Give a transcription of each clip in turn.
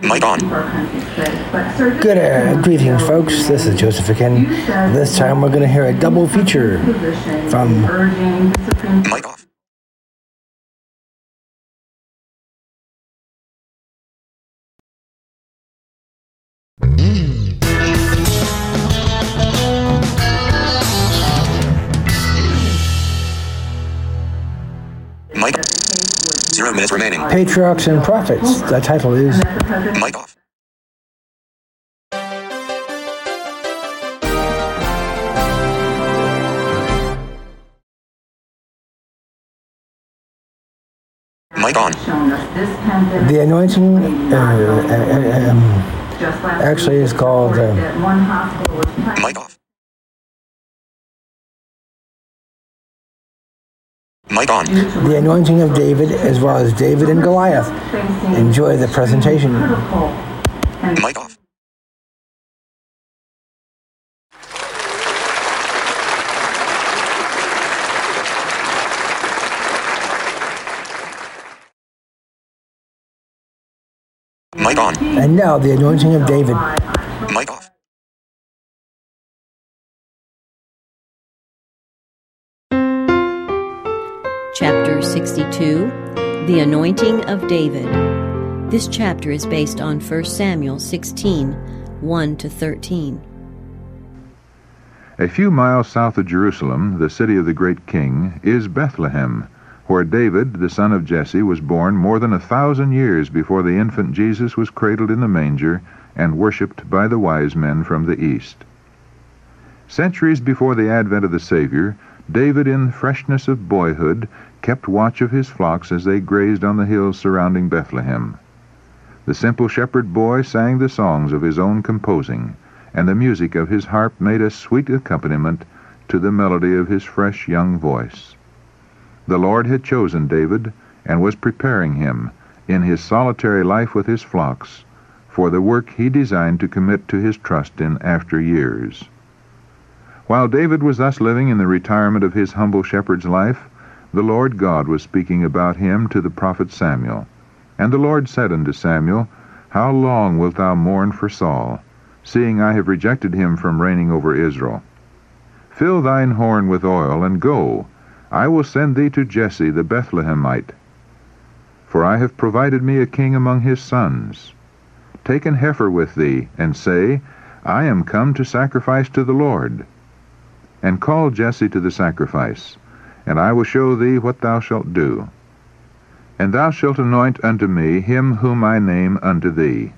Mic on. Good uh, greetings, folks. This is Joseph again. This time we're going to hear a double feature from Mic off. Patriarchs and Prophets. The title is Mic off. Mic on. The Anointing. Uh, uh, um, actually, it's called. Uh, Mic off. Mic on. the Anointing of David, as well as David and Goliath. Enjoy the presentation. Mic off. Mic on. And now, the Anointing of David. Mic off. Chapter 62 The Anointing of David. This chapter is based on 1 Samuel 16 1 to 13. A few miles south of Jerusalem, the city of the great king, is Bethlehem, where David, the son of Jesse, was born more than a thousand years before the infant Jesus was cradled in the manger and worshipped by the wise men from the east. Centuries before the advent of the Savior, David, in freshness of boyhood, kept watch of his flocks as they grazed on the hills surrounding Bethlehem. The simple shepherd boy sang the songs of his own composing, and the music of his harp made a sweet accompaniment to the melody of his fresh young voice. The Lord had chosen David and was preparing him, in his solitary life with his flocks, for the work he designed to commit to his trust in after years. While David was thus living in the retirement of his humble shepherd's life, the Lord God was speaking about him to the prophet Samuel. And the Lord said unto Samuel, How long wilt thou mourn for Saul, seeing I have rejected him from reigning over Israel? Fill thine horn with oil, and go. I will send thee to Jesse the Bethlehemite. For I have provided me a king among his sons. Take an heifer with thee, and say, I am come to sacrifice to the Lord. And call Jesse to the sacrifice, and I will show thee what thou shalt do. And thou shalt anoint unto me him whom I name unto thee.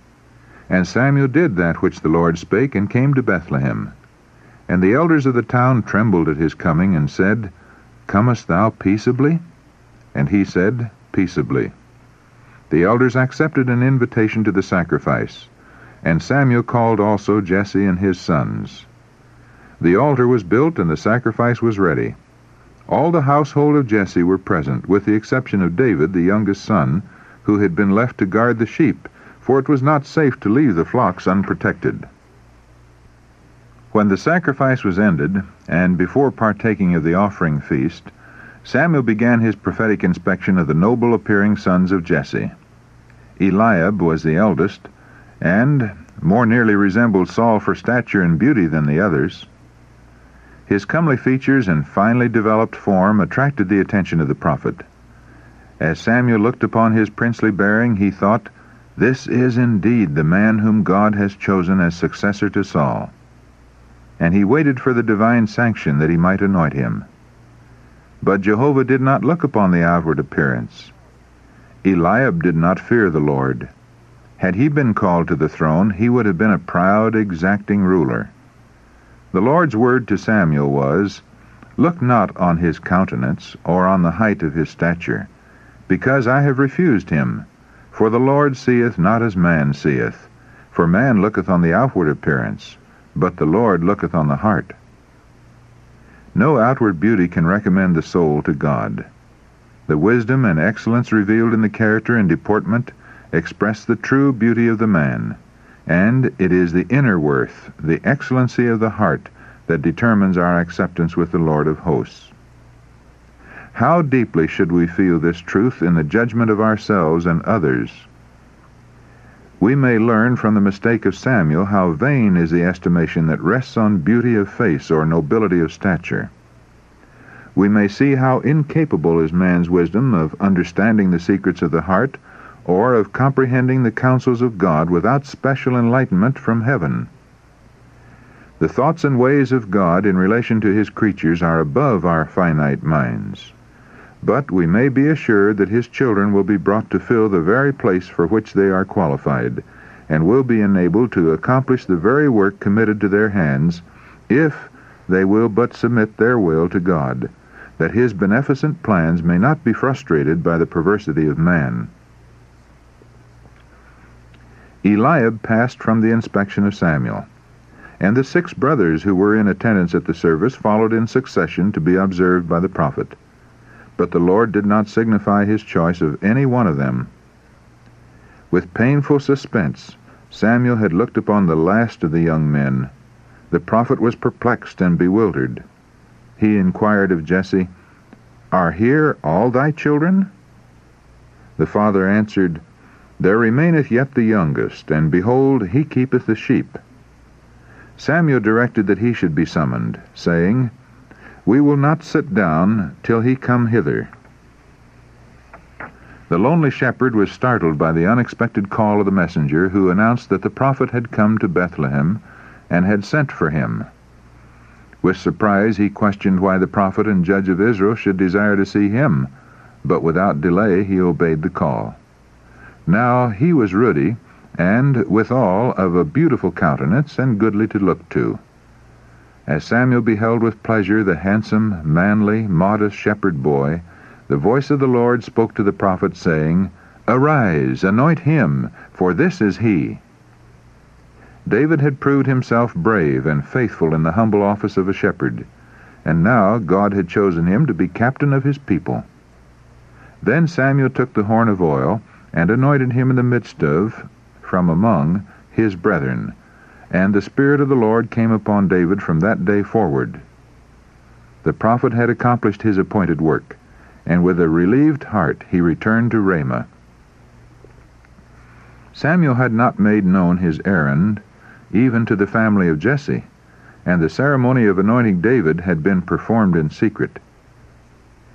And Samuel did that which the Lord spake, and came to Bethlehem. And the elders of the town trembled at his coming, and said, Comest thou peaceably? And he said, Peaceably. The elders accepted an invitation to the sacrifice, and Samuel called also Jesse and his sons. The altar was built, and the sacrifice was ready. All the household of Jesse were present, with the exception of David, the youngest son, who had been left to guard the sheep, for it was not safe to leave the flocks unprotected. When the sacrifice was ended, and before partaking of the offering feast, Samuel began his prophetic inspection of the noble appearing sons of Jesse. Eliab was the eldest, and more nearly resembled Saul for stature and beauty than the others. His comely features and finely developed form attracted the attention of the prophet. As Samuel looked upon his princely bearing, he thought, This is indeed the man whom God has chosen as successor to Saul. And he waited for the divine sanction that he might anoint him. But Jehovah did not look upon the outward appearance. Eliab did not fear the Lord. Had he been called to the throne, he would have been a proud, exacting ruler. The Lord's word to Samuel was, Look not on his countenance, or on the height of his stature, because I have refused him. For the Lord seeth not as man seeth. For man looketh on the outward appearance, but the Lord looketh on the heart. No outward beauty can recommend the soul to God. The wisdom and excellence revealed in the character and deportment express the true beauty of the man, and it is the inner worth, the excellency of the heart, that determines our acceptance with the Lord of hosts. How deeply should we feel this truth in the judgment of ourselves and others? we may learn from the mistake of Samuel how vain is the estimation that rests on beauty of face or nobility of stature. We may see how incapable is man's wisdom of understanding the secrets of the heart or of comprehending the counsels of God without special enlightenment from heaven. The thoughts and ways of God in relation to his creatures are above our finite minds. But we may be assured that his children will be brought to fill the very place for which they are qualified, and will be enabled to accomplish the very work committed to their hands, if they will but submit their will to God, that his beneficent plans may not be frustrated by the perversity of man. Eliab passed from the inspection of Samuel, and the six brothers who were in attendance at the service followed in succession to be observed by the prophet but the Lord did not signify his choice of any one of them. With painful suspense, Samuel had looked upon the last of the young men. The prophet was perplexed and bewildered. He inquired of Jesse, Are here all thy children? The father answered, There remaineth yet the youngest, and behold, he keepeth the sheep. Samuel directed that he should be summoned, saying, we will not sit down till he come hither. The lonely shepherd was startled by the unexpected call of the messenger, who announced that the prophet had come to Bethlehem and had sent for him. With surprise he questioned why the prophet and judge of Israel should desire to see him, but without delay he obeyed the call. Now he was ruddy, and withal of a beautiful countenance and goodly to look to. As Samuel beheld with pleasure the handsome, manly, modest shepherd boy, the voice of the Lord spoke to the prophet, saying, Arise, anoint him, for this is he. David had proved himself brave and faithful in the humble office of a shepherd, and now God had chosen him to be captain of his people. Then Samuel took the horn of oil, and anointed him in the midst of, from among, his brethren, and the Spirit of the Lord came upon David from that day forward. The prophet had accomplished his appointed work, and with a relieved heart he returned to Ramah. Samuel had not made known his errand even to the family of Jesse, and the ceremony of anointing David had been performed in secret.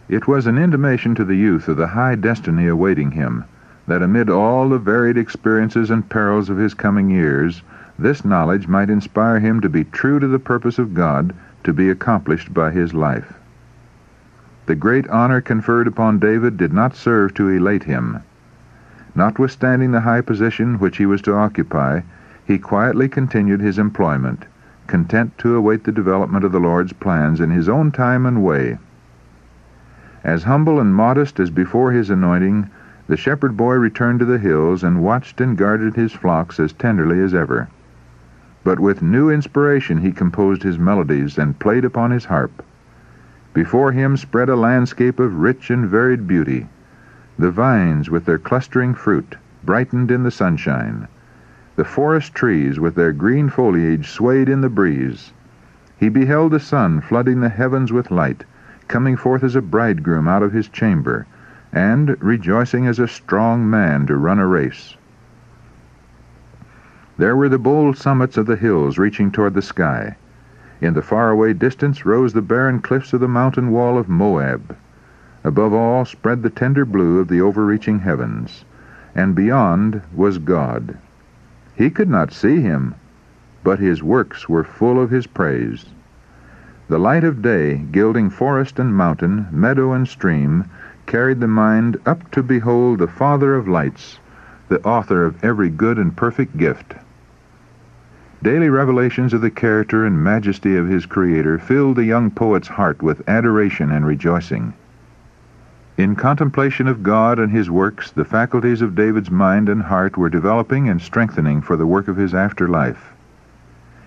It was an intimation to the youth of the high destiny awaiting him, that amid all the varied experiences and perils of his coming years, this knowledge might inspire him to be true to the purpose of God to be accomplished by his life. The great honor conferred upon David did not serve to elate him. Notwithstanding the high position which he was to occupy, he quietly continued his employment, content to await the development of the Lord's plans in his own time and way. As humble and modest as before his anointing, the shepherd boy returned to the hills and watched and guarded his flocks as tenderly as ever but with new inspiration he composed his melodies and played upon his harp. Before him spread a landscape of rich and varied beauty. The vines with their clustering fruit brightened in the sunshine. The forest trees with their green foliage swayed in the breeze. He beheld the sun flooding the heavens with light, coming forth as a bridegroom out of his chamber, and rejoicing as a strong man to run a race. There were the bold summits of the hills reaching toward the sky. In the faraway distance rose the barren cliffs of the mountain wall of Moab. Above all spread the tender blue of the overreaching heavens, and beyond was God. He could not see him, but his works were full of his praise. The light of day, gilding forest and mountain, meadow and stream, carried the mind up to behold the Father of lights, the author of every good and perfect gift. Daily revelations of the character and majesty of his Creator filled the young poet's heart with adoration and rejoicing. In contemplation of God and his works, the faculties of David's mind and heart were developing and strengthening for the work of his afterlife.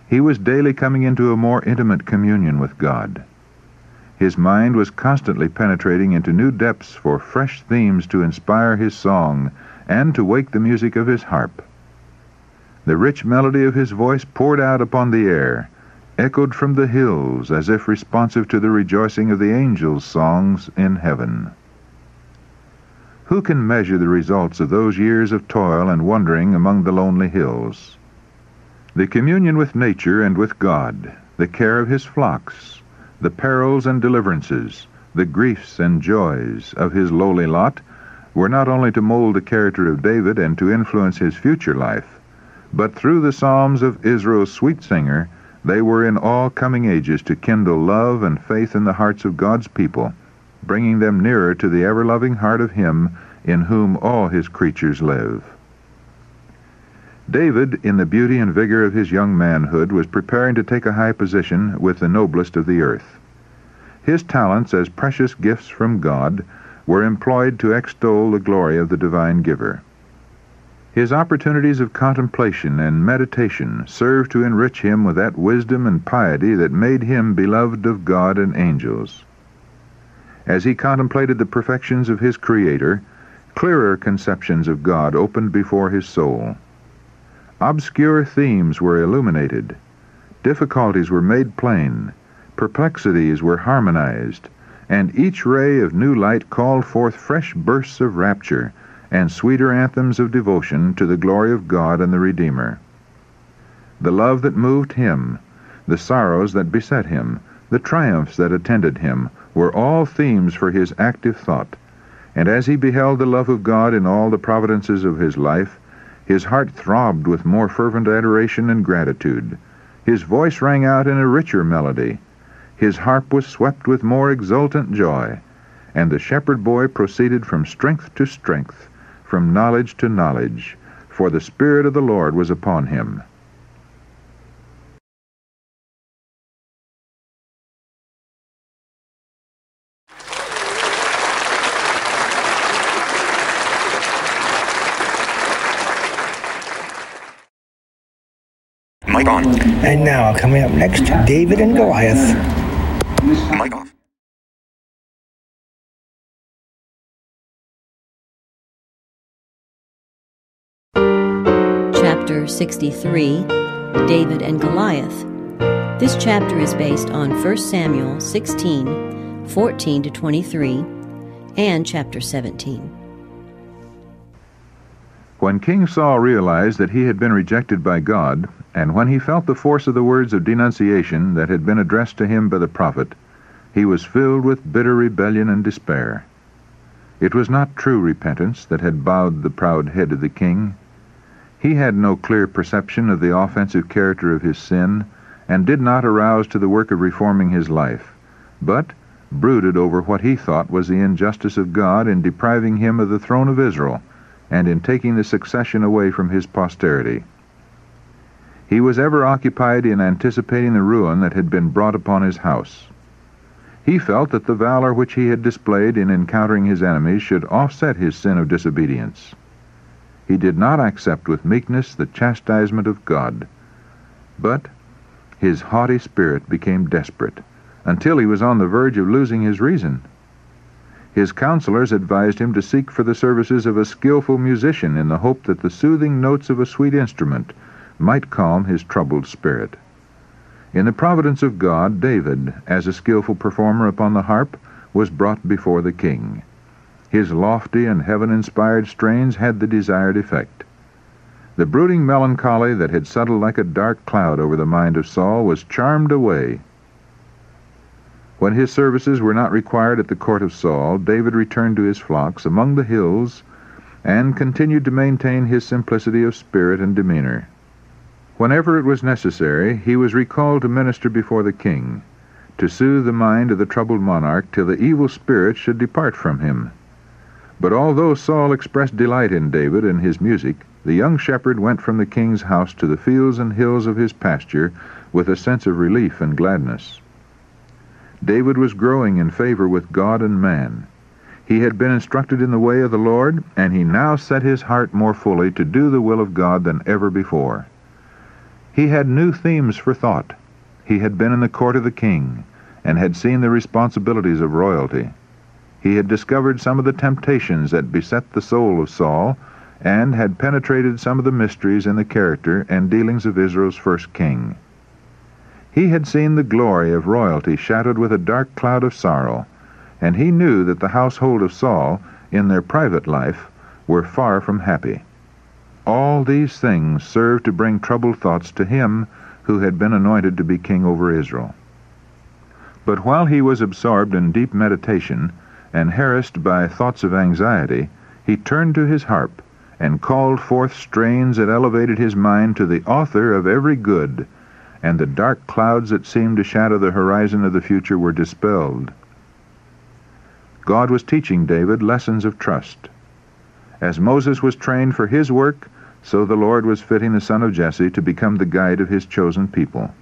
He was daily coming into a more intimate communion with God. His mind was constantly penetrating into new depths for fresh themes to inspire his song and to wake the music of his harp. The rich melody of his voice poured out upon the air, echoed from the hills as if responsive to the rejoicing of the angels' songs in heaven. Who can measure the results of those years of toil and wandering among the lonely hills? The communion with nature and with God, the care of his flocks, the perils and deliverances, the griefs and joys of his lowly lot were not only to mold the character of David and to influence his future life, but through the Psalms of Israel's sweet singer, they were in all coming ages to kindle love and faith in the hearts of God's people, bringing them nearer to the ever loving heart of Him in whom all His creatures live. David, in the beauty and vigor of his young manhood, was preparing to take a high position with the noblest of the earth. His talents as precious gifts from God were employed to extol the glory of the divine giver. His opportunities of contemplation and meditation served to enrich him with that wisdom and piety that made him beloved of God and angels. As he contemplated the perfections of his Creator, clearer conceptions of God opened before his soul. Obscure themes were illuminated, difficulties were made plain, perplexities were harmonized, and each ray of new light called forth fresh bursts of rapture and sweeter anthems of devotion to the glory of God and the Redeemer. The love that moved him, the sorrows that beset him, the triumphs that attended him, were all themes for his active thought, and as he beheld the love of God in all the providences of his life, his heart throbbed with more fervent adoration and gratitude. His voice rang out in a richer melody. His harp was swept with more exultant joy. And the shepherd boy proceeded from strength to strength, from knowledge to knowledge, for the Spirit of the Lord was upon him. Mic on. And now, coming up next, David and Goliath. Mic off. Chapter 63 David and Goliath. This chapter is based on 1 Samuel 16 14 to 23 and chapter 17. When King Saul realized that he had been rejected by God, and when he felt the force of the words of denunciation that had been addressed to him by the prophet, he was filled with bitter rebellion and despair. It was not true repentance that had bowed the proud head of the king. He had no clear perception of the offensive character of his sin, and did not arouse to the work of reforming his life, but brooded over what he thought was the injustice of God in depriving him of the throne of Israel, and in taking the succession away from his posterity. He was ever occupied in anticipating the ruin that had been brought upon his house. He felt that the valor which he had displayed in encountering his enemies should offset his sin of disobedience. He did not accept with meekness the chastisement of God, but his haughty spirit became desperate until he was on the verge of losing his reason. His counselors advised him to seek for the services of a skilful musician in the hope that the soothing notes of a sweet instrument might calm his troubled spirit. In the providence of God, David, as a skilful performer upon the harp, was brought before the king. His lofty and heaven-inspired strains had the desired effect. The brooding melancholy that had settled like a dark cloud over the mind of Saul was charmed away. When his services were not required at the court of Saul, David returned to his flocks among the hills and continued to maintain his simplicity of spirit and demeanor. Whenever it was necessary, he was recalled to minister before the king, to soothe the mind of the troubled monarch till the evil spirit should depart from him. But although Saul expressed delight in David and his music, the young shepherd went from the king's house to the fields and hills of his pasture with a sense of relief and gladness. David was growing in favor with God and man. He had been instructed in the way of the Lord, and he now set his heart more fully to do the will of God than ever before. He had new themes for thought. He had been in the court of the king, and had seen the responsibilities of royalty. He had discovered some of the temptations that beset the soul of Saul, and had penetrated some of the mysteries in the character and dealings of Israel's first king. He had seen the glory of royalty shadowed with a dark cloud of sorrow, and he knew that the household of Saul, in their private life, were far from happy. All these things served to bring troubled thoughts to him who had been anointed to be king over Israel. But while he was absorbed in deep meditation and harassed by thoughts of anxiety, he turned to his harp and called forth strains that elevated his mind to the author of every good, and the dark clouds that seemed to shadow the horizon of the future were dispelled. God was teaching David lessons of trust. As Moses was trained for his work, so the Lord was fitting the son of Jesse to become the guide of his chosen people.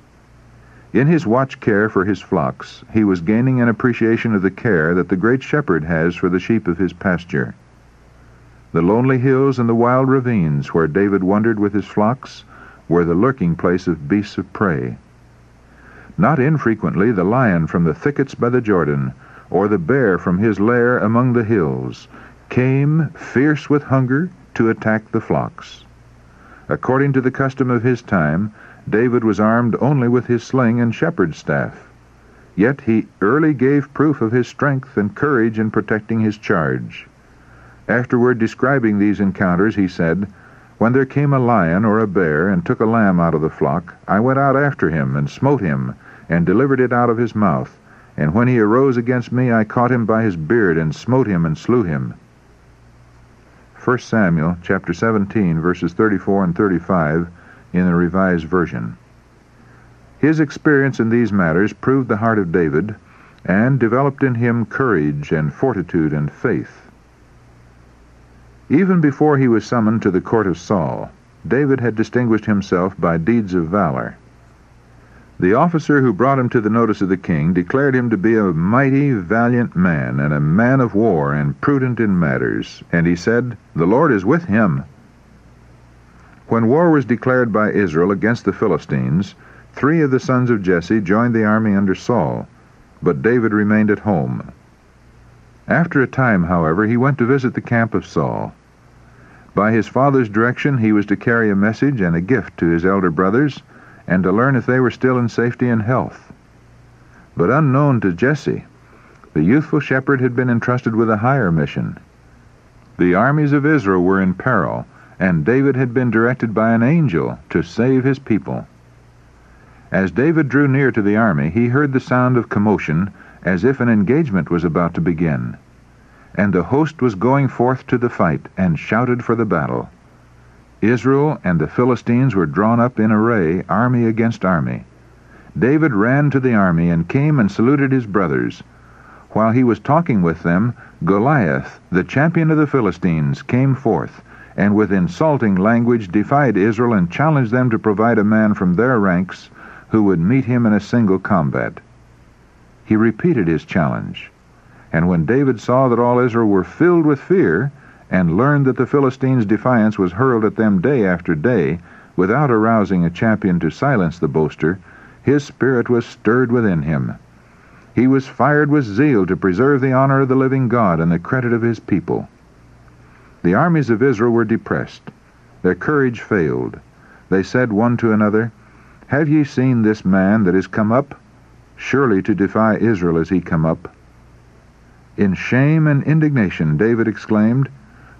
In his watch care for his flocks, he was gaining an appreciation of the care that the great shepherd has for the sheep of his pasture. The lonely hills and the wild ravines where David wandered with his flocks were the lurking place of beasts of prey. Not infrequently the lion from the thickets by the Jordan, or the bear from his lair among the hills, came, fierce with hunger, to attack the flocks. According to the custom of his time, David was armed only with his sling and shepherd's staff. Yet he early gave proof of his strength and courage in protecting his charge. Afterward, describing these encounters, he said, When there came a lion or a bear and took a lamb out of the flock, I went out after him and smote him and delivered it out of his mouth. And when he arose against me, I caught him by his beard and smote him and slew him. 1 Samuel chapter 17 verses 34 and 35 in the Revised Version. His experience in these matters proved the heart of David and developed in him courage and fortitude and faith. Even before he was summoned to the court of Saul, David had distinguished himself by deeds of valor. The officer who brought him to the notice of the king declared him to be a mighty, valiant man, and a man of war, and prudent in matters. And he said, The Lord is with him. When war was declared by Israel against the Philistines, three of the sons of Jesse joined the army under Saul, but David remained at home. After a time, however, he went to visit the camp of Saul. By his father's direction, he was to carry a message and a gift to his elder brothers, and to learn if they were still in safety and health. But unknown to Jesse, the youthful shepherd had been entrusted with a higher mission. The armies of Israel were in peril, and David had been directed by an angel to save his people. As David drew near to the army, he heard the sound of commotion as if an engagement was about to begin. And the host was going forth to the fight and shouted for the battle. Israel and the Philistines were drawn up in array, army against army. David ran to the army and came and saluted his brothers. While he was talking with them, Goliath, the champion of the Philistines, came forth and with insulting language defied Israel and challenged them to provide a man from their ranks who would meet him in a single combat. He repeated his challenge, and when David saw that all Israel were filled with fear, and learned that the Philistines' defiance was hurled at them day after day, without arousing a champion to silence the boaster, his spirit was stirred within him. He was fired with zeal to preserve the honor of the living God and the credit of his people. The armies of Israel were depressed. Their courage failed. They said one to another, Have ye seen this man that is come up? Surely to defy Israel is he come up. In shame and indignation David exclaimed,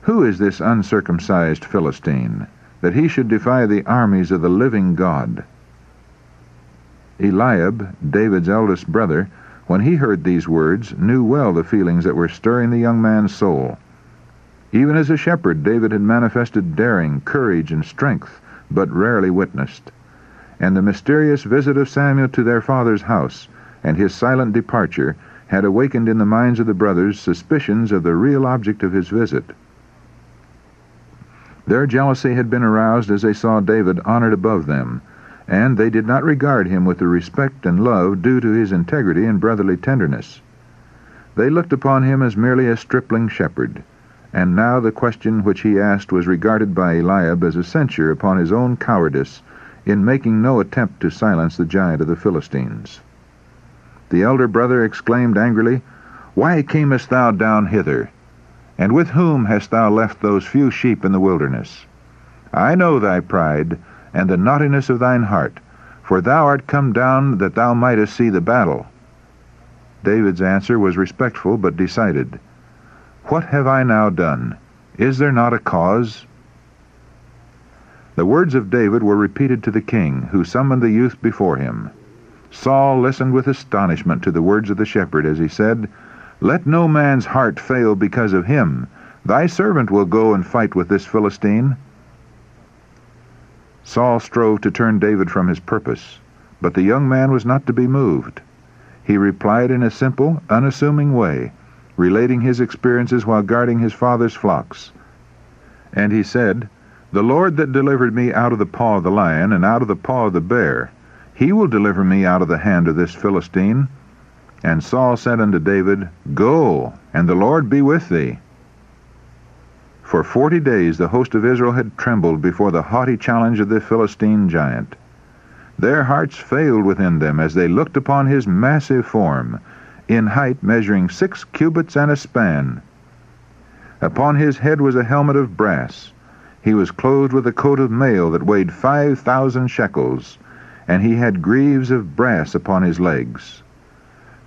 Who is this uncircumcised Philistine, that he should defy the armies of the living God? Eliab, David's eldest brother, when he heard these words, knew well the feelings that were stirring the young man's soul. Even as a shepherd, David had manifested daring, courage, and strength, but rarely witnessed. And the mysterious visit of Samuel to their father's house, and his silent departure, had awakened in the minds of the brothers suspicions of the real object of his visit. Their jealousy had been aroused as they saw David honored above them, and they did not regard him with the respect and love due to his integrity and brotherly tenderness. They looked upon him as merely a stripling shepherd, and now the question which he asked was regarded by Eliab as a censure upon his own cowardice in making no attempt to silence the giant of the Philistines. The elder brother exclaimed angrily, Why camest thou down hither? And with whom hast thou left those few sheep in the wilderness? I know thy pride, and the naughtiness of thine heart, for thou art come down that thou mightest see the battle. David's answer was respectful but decided. What have I now done? Is there not a cause? The words of David were repeated to the king, who summoned the youth before him. Saul listened with astonishment to the words of the shepherd as he said, Let no man's heart fail because of him. Thy servant will go and fight with this Philistine. Saul strove to turn David from his purpose, but the young man was not to be moved. He replied in a simple, unassuming way, relating his experiences while guarding his father's flocks. And he said, the Lord that delivered me out of the paw of the lion and out of the paw of the bear, he will deliver me out of the hand of this Philistine. And Saul said unto David, Go, and the Lord be with thee. For forty days the host of Israel had trembled before the haughty challenge of the Philistine giant. Their hearts failed within them as they looked upon his massive form, in height measuring six cubits and a span. Upon his head was a helmet of brass, he was clothed with a coat of mail that weighed five thousand shekels, and he had greaves of brass upon his legs.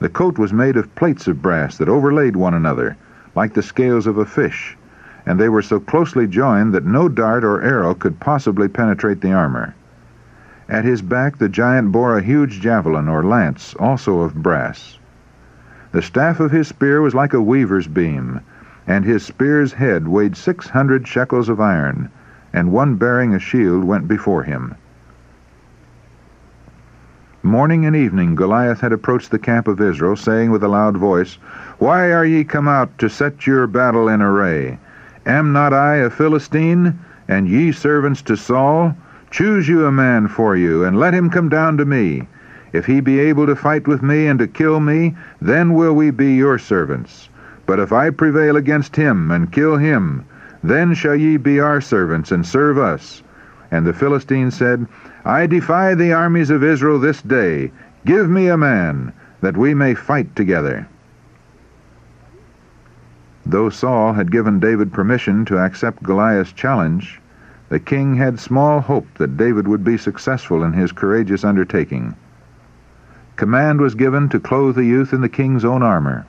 The coat was made of plates of brass that overlaid one another, like the scales of a fish, and they were so closely joined that no dart or arrow could possibly penetrate the armor. At his back the giant bore a huge javelin or lance, also of brass. The staff of his spear was like a weaver's beam, and his spear's head weighed six hundred shekels of iron, and one bearing a shield went before him. Morning and evening Goliath had approached the camp of Israel, saying with a loud voice, Why are ye come out to set your battle in array? Am not I a Philistine, and ye servants to Saul? Choose you a man for you, and let him come down to me. If he be able to fight with me and to kill me, then will we be your servants. But if I prevail against him and kill him, then shall ye be our servants and serve us. And the Philistine said, I defy the armies of Israel this day. Give me a man, that we may fight together. Though Saul had given David permission to accept Goliath's challenge, the king had small hope that David would be successful in his courageous undertaking. Command was given to clothe the youth in the king's own armor.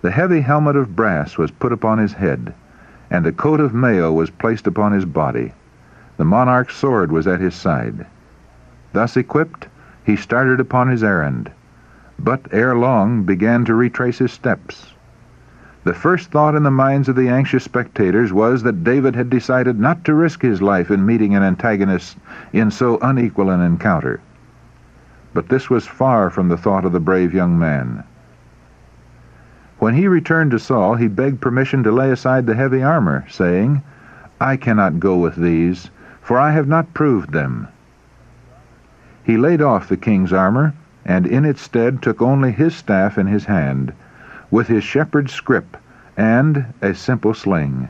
The heavy helmet of brass was put upon his head, and a coat of mail was placed upon his body. The monarch's sword was at his side. Thus equipped, he started upon his errand, but ere long began to retrace his steps. The first thought in the minds of the anxious spectators was that David had decided not to risk his life in meeting an antagonist in so unequal an encounter. But this was far from the thought of the brave young man. When he returned to Saul, he begged permission to lay aside the heavy armor, saying, I cannot go with these, for I have not proved them. He laid off the king's armor, and in its stead took only his staff in his hand, with his shepherd's scrip, and a simple sling.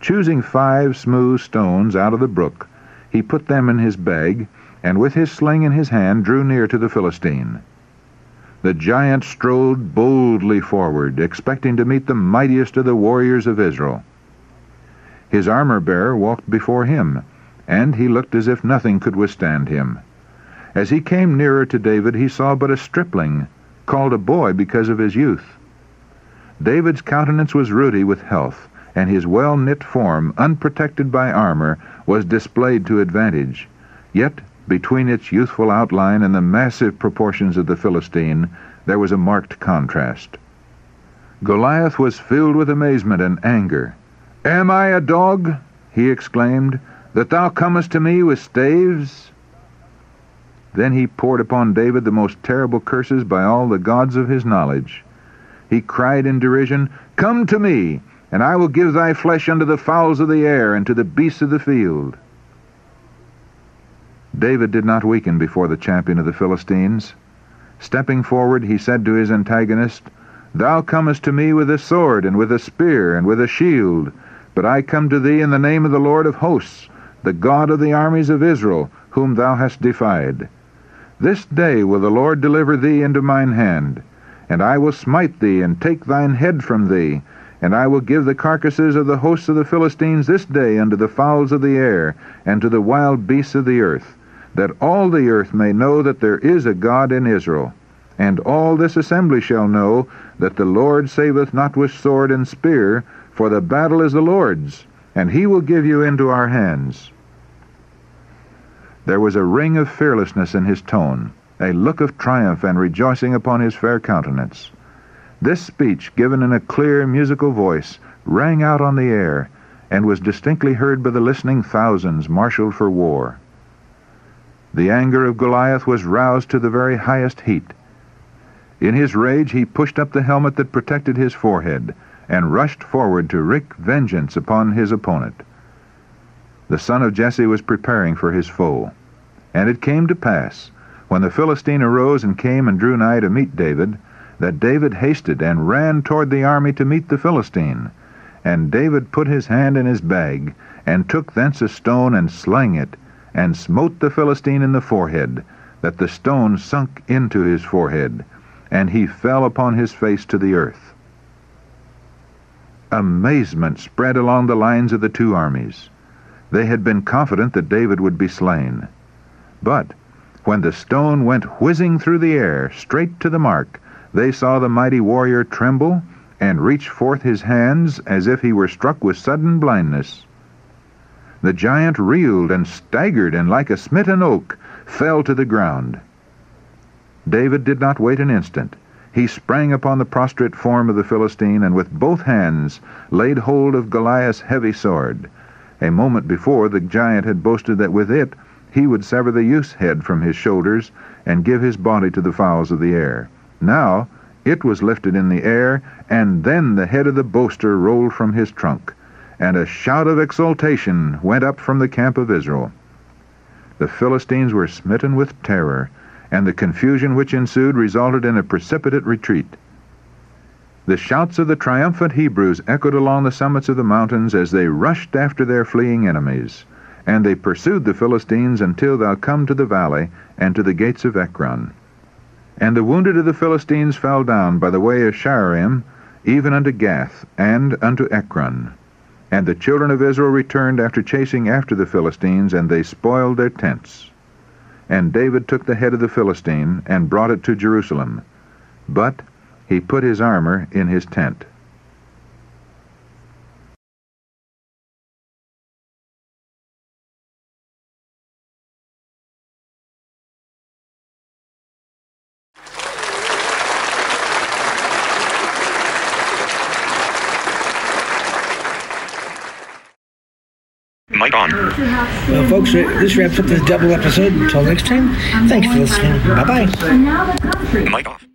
Choosing five smooth stones out of the brook, he put them in his bag, and with his sling in his hand drew near to the Philistine. The giant strode boldly forward, expecting to meet the mightiest of the warriors of Israel. His armor-bearer walked before him, and he looked as if nothing could withstand him. As he came nearer to David, he saw but a stripling, called a boy because of his youth. David's countenance was ruddy with health, and his well-knit form, unprotected by armor, was displayed to advantage. Yet between its youthful outline and the massive proportions of the Philistine, there was a marked contrast. Goliath was filled with amazement and anger. Am I a dog, he exclaimed, that thou comest to me with staves? Then he poured upon David the most terrible curses by all the gods of his knowledge. He cried in derision, Come to me, and I will give thy flesh unto the fowls of the air and to the beasts of the field. David did not weaken before the champion of the Philistines. Stepping forward, he said to his antagonist, Thou comest to me with a sword, and with a spear, and with a shield, but I come to thee in the name of the Lord of hosts, the God of the armies of Israel, whom thou hast defied. This day will the Lord deliver thee into mine hand, and I will smite thee, and take thine head from thee, and I will give the carcasses of the hosts of the Philistines this day unto the fowls of the air, and to the wild beasts of the earth that all the earth may know that there is a God in Israel, And all this assembly shall know that the Lord saveth not with sword and spear, for the battle is the Lord's, and he will give you into our hands. There was a ring of fearlessness in his tone, a look of triumph and rejoicing upon his fair countenance. This speech, given in a clear, musical voice, rang out on the air, and was distinctly heard by the listening thousands marshaled for war. The anger of Goliath was roused to the very highest heat. In his rage, he pushed up the helmet that protected his forehead and rushed forward to wreak vengeance upon his opponent. The son of Jesse was preparing for his foe. And it came to pass, when the Philistine arose and came and drew nigh to meet David, that David hasted and ran toward the army to meet the Philistine. And David put his hand in his bag, and took thence a stone and slang it, and smote the Philistine in the forehead, that the stone sunk into his forehead, and he fell upon his face to the earth. Amazement spread along the lines of the two armies. They had been confident that David would be slain. But when the stone went whizzing through the air, straight to the mark, they saw the mighty warrior tremble and reach forth his hands as if he were struck with sudden blindness. The giant reeled and staggered, and like a smitten oak, fell to the ground. David did not wait an instant. He sprang upon the prostrate form of the Philistine, and with both hands laid hold of Goliath's heavy sword. A moment before, the giant had boasted that with it he would sever the youth's head from his shoulders and give his body to the fowls of the air. Now it was lifted in the air, and then the head of the boaster rolled from his trunk, and a shout of exultation went up from the camp of Israel. The Philistines were smitten with terror and the confusion which ensued resulted in a precipitate retreat. The shouts of the triumphant Hebrews echoed along the summits of the mountains as they rushed after their fleeing enemies, and they pursued the Philistines until thou come to the valley and to the gates of Ekron. And the wounded of the Philistines fell down by the way of Shaaraim, even unto Gath, and unto Ekron. And the children of Israel returned after chasing after the Philistines, and they spoiled their tents. And David took the head of the Philistine and brought it to Jerusalem. But he put his armor in his tent. Mic on. Well, folks, uh, this wraps up this double episode. Until next time, thanks for listening. Bye bye. Mic off.